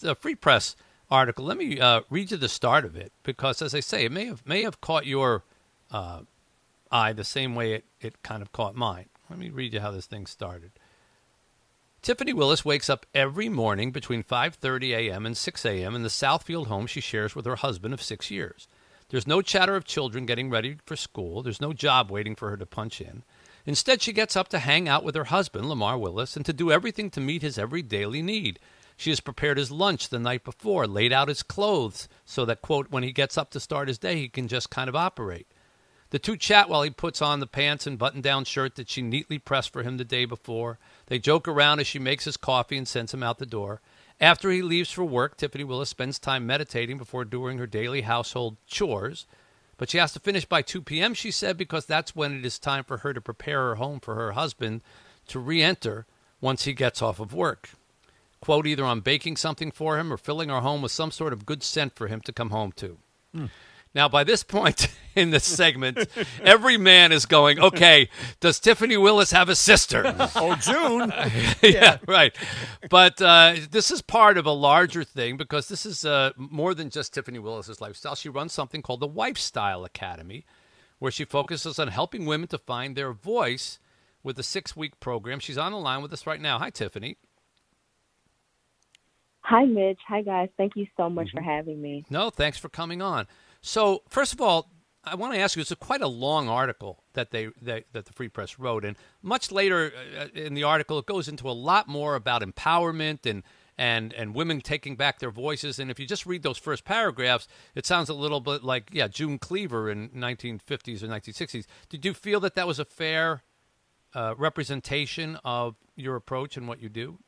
the Free Press article. Let me uh, read you the start of it because, as I say, it may have may have caught your uh, eye the same way it, it kind of caught mine. Let me read you how this thing started. Tiffany Willis wakes up every morning between 5:30 a.m. and 6 a.m. in the Southfield home she shares with her husband of 6 years. There's no chatter of children getting ready for school. There's no job waiting for her to punch in. Instead, she gets up to hang out with her husband, Lamar Willis, and to do everything to meet his every daily need. She has prepared his lunch the night before, laid out his clothes so that, quote, when he gets up to start his day, he can just kind of operate. The two chat while he puts on the pants and button down shirt that she neatly pressed for him the day before. They joke around as she makes his coffee and sends him out the door. After he leaves for work, Tiffany Willis spends time meditating before doing her daily household chores. But she has to finish by 2 p.m., she said, because that's when it is time for her to prepare her home for her husband to re enter once he gets off of work. Quote, either I'm baking something for him or filling our home with some sort of good scent for him to come home to. Hmm. Now, by this point in the segment, every man is going, okay, does Tiffany Willis have a sister? oh, June. yeah, yeah, right. But uh, this is part of a larger thing because this is uh, more than just Tiffany Willis's lifestyle. She runs something called the Wifestyle Academy, where she focuses on helping women to find their voice with a six week program. She's on the line with us right now. Hi, Tiffany. Hi, Mitch. Hi, guys. Thank you so much mm-hmm. for having me. No, thanks for coming on. So, first of all, I want to ask you. It's a quite a long article that they, they, that the Free Press wrote, and much later uh, in the article, it goes into a lot more about empowerment and and and women taking back their voices. And if you just read those first paragraphs, it sounds a little bit like yeah, June Cleaver in 1950s or 1960s. Did you feel that that was a fair uh, representation of your approach and what you do?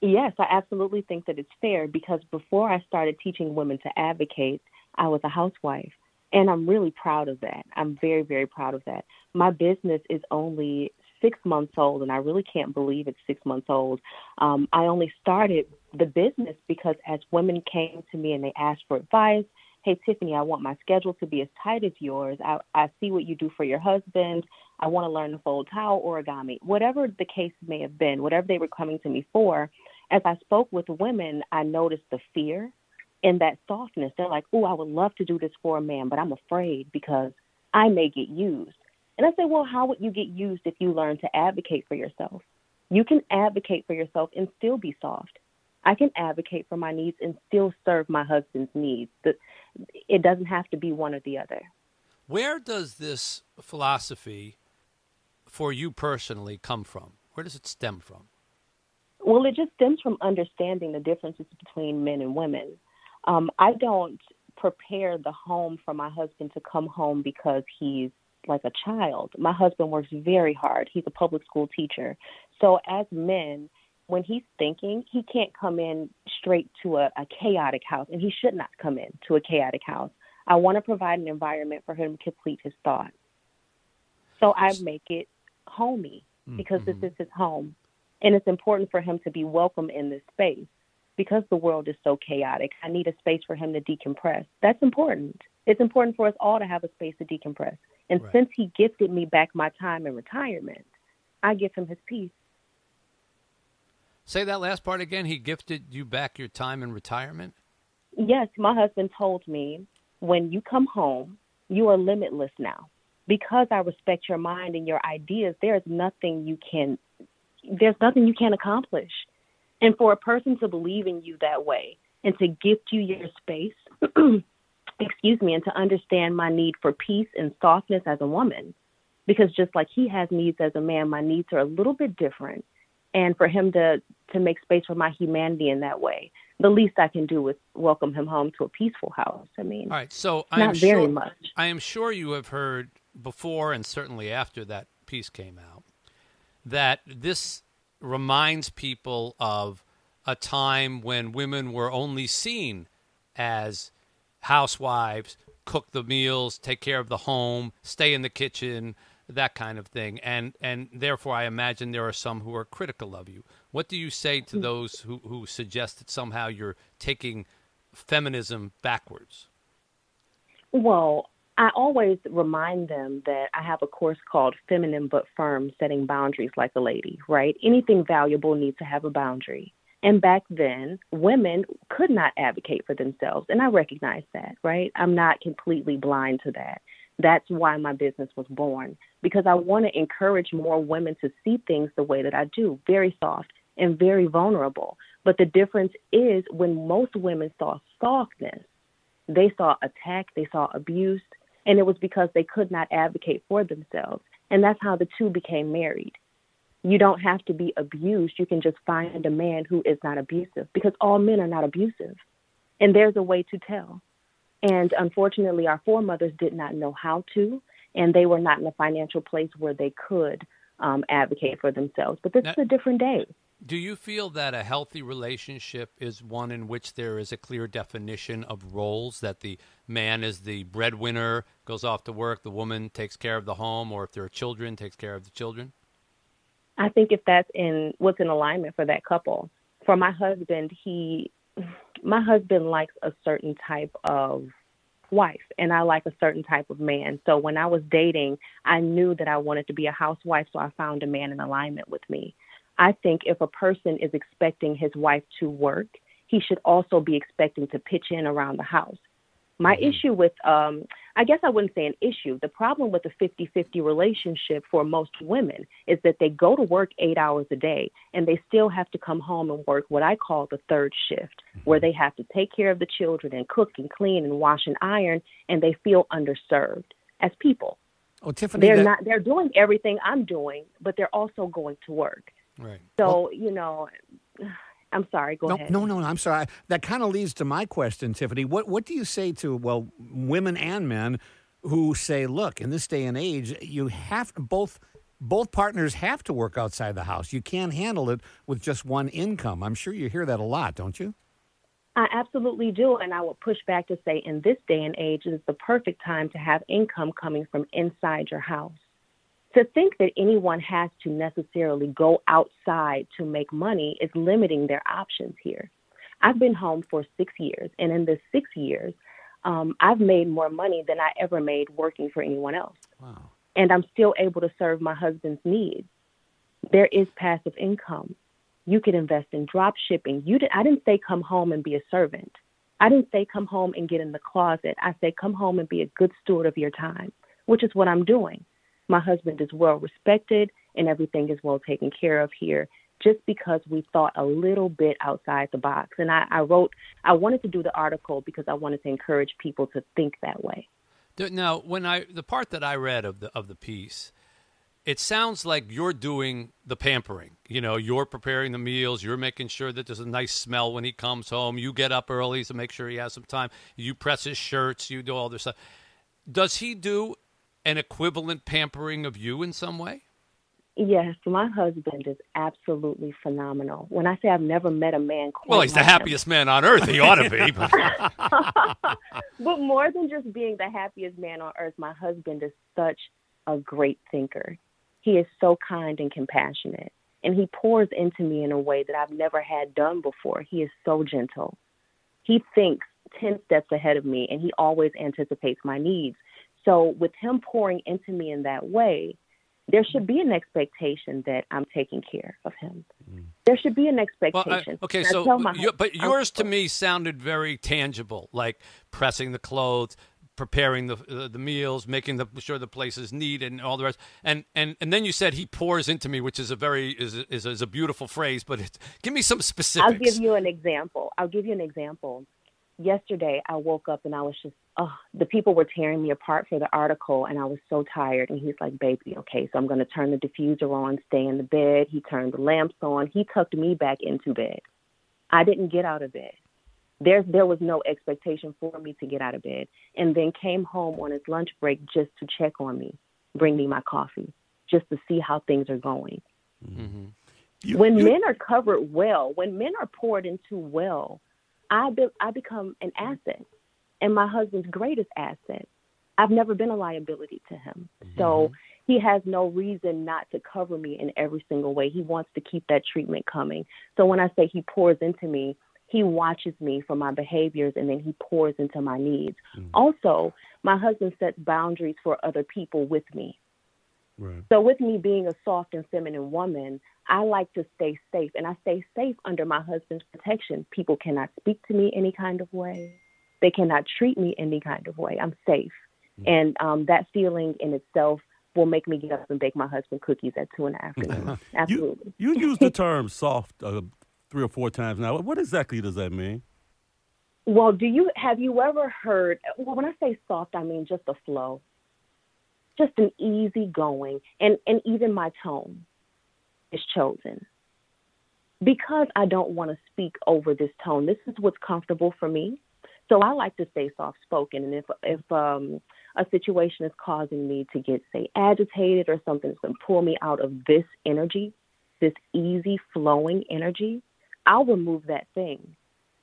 Yes, I absolutely think that it's fair because before I started teaching women to advocate, I was a housewife. And I'm really proud of that. I'm very, very proud of that. My business is only six months old, and I really can't believe it's six months old. Um, I only started the business because as women came to me and they asked for advice, hey, Tiffany, I want my schedule to be as tight as yours. I, I see what you do for your husband. I want to learn to fold towel origami. Whatever the case may have been, whatever they were coming to me for, as I spoke with women, I noticed the fear and that softness. They're like, oh, I would love to do this for a man, but I'm afraid because I may get used. And I say, well, how would you get used if you learn to advocate for yourself? You can advocate for yourself and still be soft. I can advocate for my needs and still serve my husband's needs. It doesn't have to be one or the other. Where does this philosophy for you personally come from? Where does it stem from? Well, it just stems from understanding the differences between men and women. Um, I don't prepare the home for my husband to come home because he's like a child. My husband works very hard. He's a public school teacher. So as men, when he's thinking, he can't come in straight to a, a chaotic house, and he should not come in to a chaotic house. I want to provide an environment for him to complete his thoughts. So I make it homey because mm-hmm. this is his home. And it's important for him to be welcome in this space because the world is so chaotic. I need a space for him to decompress. That's important. It's important for us all to have a space to decompress. And right. since he gifted me back my time in retirement, I give him his peace. Say that last part again. He gifted you back your time in retirement? Yes, my husband told me when you come home, you are limitless now. Because I respect your mind and your ideas, there's nothing you can there's nothing you can't accomplish. And for a person to believe in you that way and to gift you your space, excuse me, and to understand my need for peace and softness as a woman, because just like he has needs as a man, my needs are a little bit different. And for him to to make space for my humanity in that way, the least I can do is welcome him home to a peaceful house. I mean, all right. So I not very much. I am sure you have heard before and certainly after that piece came out that this reminds people of a time when women were only seen as housewives, cook the meals, take care of the home, stay in the kitchen, that kind of thing. And and therefore I imagine there are some who are critical of you. What do you say to hmm. those who, who suggest that somehow you're taking feminism backwards? Well, I always remind them that I have a course called Feminine But Firm Setting Boundaries Like a Lady, right? Anything valuable needs to have a boundary. And back then, women could not advocate for themselves. And I recognize that, right? I'm not completely blind to that. That's why my business was born, because I want to encourage more women to see things the way that I do very soft and very vulnerable. But the difference is when most women saw softness, they saw attack, they saw abuse, and it was because they could not advocate for themselves. And that's how the two became married. You don't have to be abused. You can just find a man who is not abusive because all men are not abusive. And there's a way to tell. And unfortunately, our foremothers did not know how to, and they were not in a financial place where they could um, advocate for themselves. But this now, is a different day. Do you feel that a healthy relationship is one in which there is a clear definition of roles, that the man is the breadwinner, goes off to work, the woman takes care of the home, or if there are children, takes care of the children? I think if that's in what's in alignment for that couple. For my husband, he my husband likes a certain type of wife and I like a certain type of man. So when I was dating, I knew that I wanted to be a housewife, so I found a man in alignment with me. I think if a person is expecting his wife to work, he should also be expecting to pitch in around the house. My mm-hmm. issue with, um, I guess I wouldn't say an issue. The problem with a 50 50 relationship for most women is that they go to work eight hours a day and they still have to come home and work what I call the third shift, mm-hmm. where they have to take care of the children and cook and clean and wash and iron, and they feel underserved as people. Oh, Tiffany, they're that... not. They're doing everything I'm doing, but they're also going to work. Right. So well, you know, I'm sorry. Go no, ahead. No, no, no. I'm sorry. That kind of leads to my question, Tiffany. What What do you say to well, women and men who say, look, in this day and age, you have both both partners have to work outside the house. You can't handle it with just one income. I'm sure you hear that a lot, don't you? I absolutely do. And I would push back to say, in this day and age, it is the perfect time to have income coming from inside your house to think that anyone has to necessarily go outside to make money is limiting their options here. I've been home for six years, and in the six years, um, I've made more money than I ever made working for anyone else. Wow. And I'm still able to serve my husband's needs. There is passive income. You could invest in drop shipping. You did, I didn't say come home and be a servant. I didn't say come home and get in the closet. I said come home and be a good steward of your time, which is what I'm doing. My husband is well respected and everything is well taken care of here just because we thought a little bit outside the box. And I, I wrote, I wanted to do the article because I wanted to encourage people to think that way. Now, when I the part that I read of the of the piece, it sounds like you're doing the pampering. You know, you're preparing the meals, you're making sure that there's a nice smell when he comes home. You get up early to make sure he has some time. You press his shirts, you do all this stuff. Does he do an equivalent pampering of you in some way? Yes, my husband is absolutely phenomenal. When I say I've never met a man quite Well, he's the happiest man on earth. He ought to be. But... but more than just being the happiest man on earth, my husband is such a great thinker. He is so kind and compassionate, and he pours into me in a way that I've never had done before. He is so gentle. He thinks 10 steps ahead of me, and he always anticipates my needs. So, with him pouring into me in that way, there should be an expectation that I'm taking care of him. Mm. There should be an expectation. Well, I, okay, so you, but yours to me sounded very tangible, like pressing the clothes, preparing the uh, the meals, making the, sure the place is neat, and all the rest. And and and then you said he pours into me, which is a very is is, is a beautiful phrase. But it, give me some specifics. I'll give you an example. I'll give you an example yesterday I woke up and I was just, oh, the people were tearing me apart for the article and I was so tired. And he's like, baby, okay, so I'm going to turn the diffuser on, stay in the bed. He turned the lamps on. He tucked me back into bed. I didn't get out of bed. There, there was no expectation for me to get out of bed. And then came home on his lunch break just to check on me, bring me my coffee, just to see how things are going. Mm-hmm. You, when you... men are covered well, when men are poured into well, I be, I become an asset and my husband's greatest asset. I've never been a liability to him. Mm-hmm. So he has no reason not to cover me in every single way. He wants to keep that treatment coming. So when I say he pours into me, he watches me for my behaviors and then he pours into my needs. Mm-hmm. Also, my husband sets boundaries for other people with me. Right. So with me being a soft and feminine woman, I like to stay safe, and I stay safe under my husband's protection. People cannot speak to me any kind of way. They cannot treat me any kind of way. I'm safe, mm-hmm. and um, that feeling in itself will make me get up and bake my husband cookies at two in the afternoon. Absolutely. You, you use the term soft uh, three or four times now. What exactly does that mean? Well, do you have you ever heard? Well, when I say soft, I mean just a flow, just an easy going, and and even my tone is chosen because I don't want to speak over this tone. This is what's comfortable for me. So I like to stay soft spoken, and if if um, a situation is causing me to get say agitated or something that's going to pull me out of this energy, this easy flowing energy, I'll remove that thing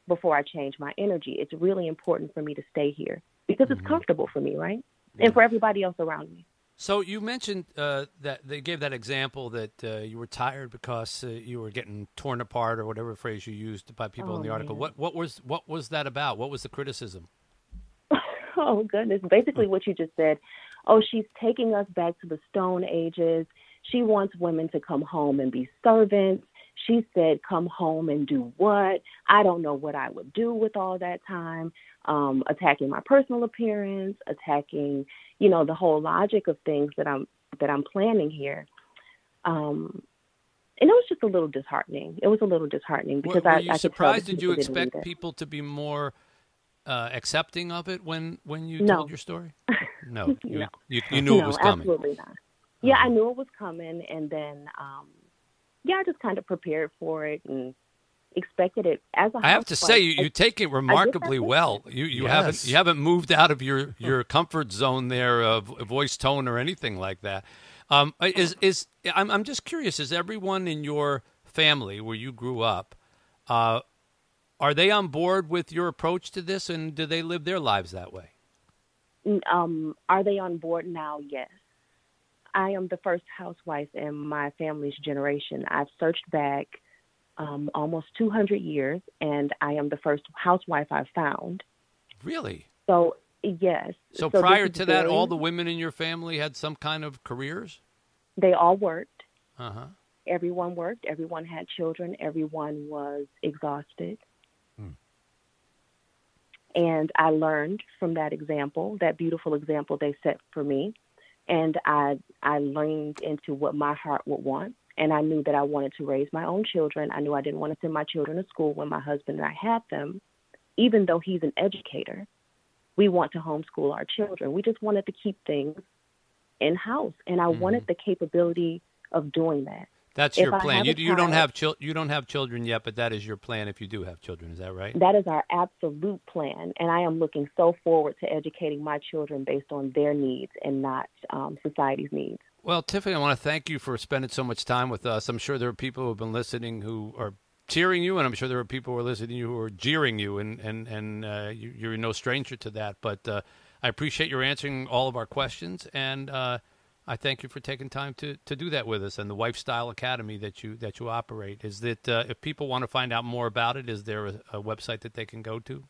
before I change my energy. It's really important for me to stay here because it's mm-hmm. comfortable for me, right? Yeah. And for everybody else around me. So you mentioned uh, that they gave that example that uh, you were tired because uh, you were getting torn apart or whatever phrase you used by people oh, in the article. Man. What what was what was that about? What was the criticism? oh goodness, basically what you just said. Oh, she's taking us back to the stone ages. She wants women to come home and be servants. She said, Come home and do what? I don't know what I would do with all that time. Um, attacking my personal appearance, attacking, you know, the whole logic of things that I'm that I'm planning here. Um, and it was just a little disheartening. It was a little disheartening because were, were I. you I surprised? Did you expect people to be more uh, accepting of it when when you no. told your story? No, you, no. you, you knew no, it was coming. Absolutely not. Yeah. I knew it was coming, and then um, yeah, I just kind of prepared for it and expected it as a. I have to say, you, you take it remarkably well. You you yes. haven't you haven't moved out of your your comfort zone there of voice tone or anything like that. Um, is is I'm I'm just curious. Is everyone in your family where you grew up, uh, are they on board with your approach to this, and do they live their lives that way? Um, are they on board now? Yes. I am the first housewife in my family's generation. I've searched back um, almost 200 years, and I am the first housewife I've found. Really? So, yes. So, so prior to that, all the women in your family had some kind of careers? They all worked. Uh huh. Everyone worked. Everyone had children. Everyone was exhausted. Hmm. And I learned from that example, that beautiful example they set for me, and I I leaned into what my heart would want, and I knew that I wanted to raise my own children. I knew I didn't want to send my children to school when my husband and I had them, even though he's an educator. We want to homeschool our children. We just wanted to keep things in house, and I mm-hmm. wanted the capability of doing that. That's your plan. You, you don't have chil- you don't have children yet, but that is your plan if you do have children. Is that right? That is our absolute plan, and I am looking so forward to educating my children based on their needs and not um, society's needs. Well, Tiffany, I want to thank you for spending so much time with us. I'm sure there are people who have been listening who are cheering you, and I'm sure there are people who are listening to you who are jeering you, and and and uh, you, are no stranger to that. But uh, I appreciate your answering all of our questions and. Uh, I thank you for taking time to, to do that with us and the Wifestyle Academy that you that you operate. Is that uh, if people want to find out more about it, is there a, a, website that they can go to?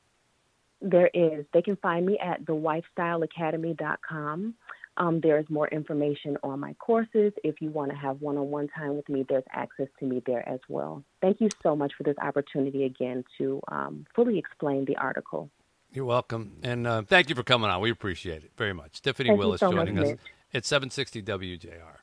There is. They can find me at thewifestyleacademy.com. Um, there's more information on my courses. If you want to have one-on-one time with me, there's access to me there as well. Thank you so much for this opportunity again to um, fully explain the article. You're welcome, and uh, thank you for coming on. We appreciate it very much. Tiffany thank Willis so joining much, us. It's 760 WJR.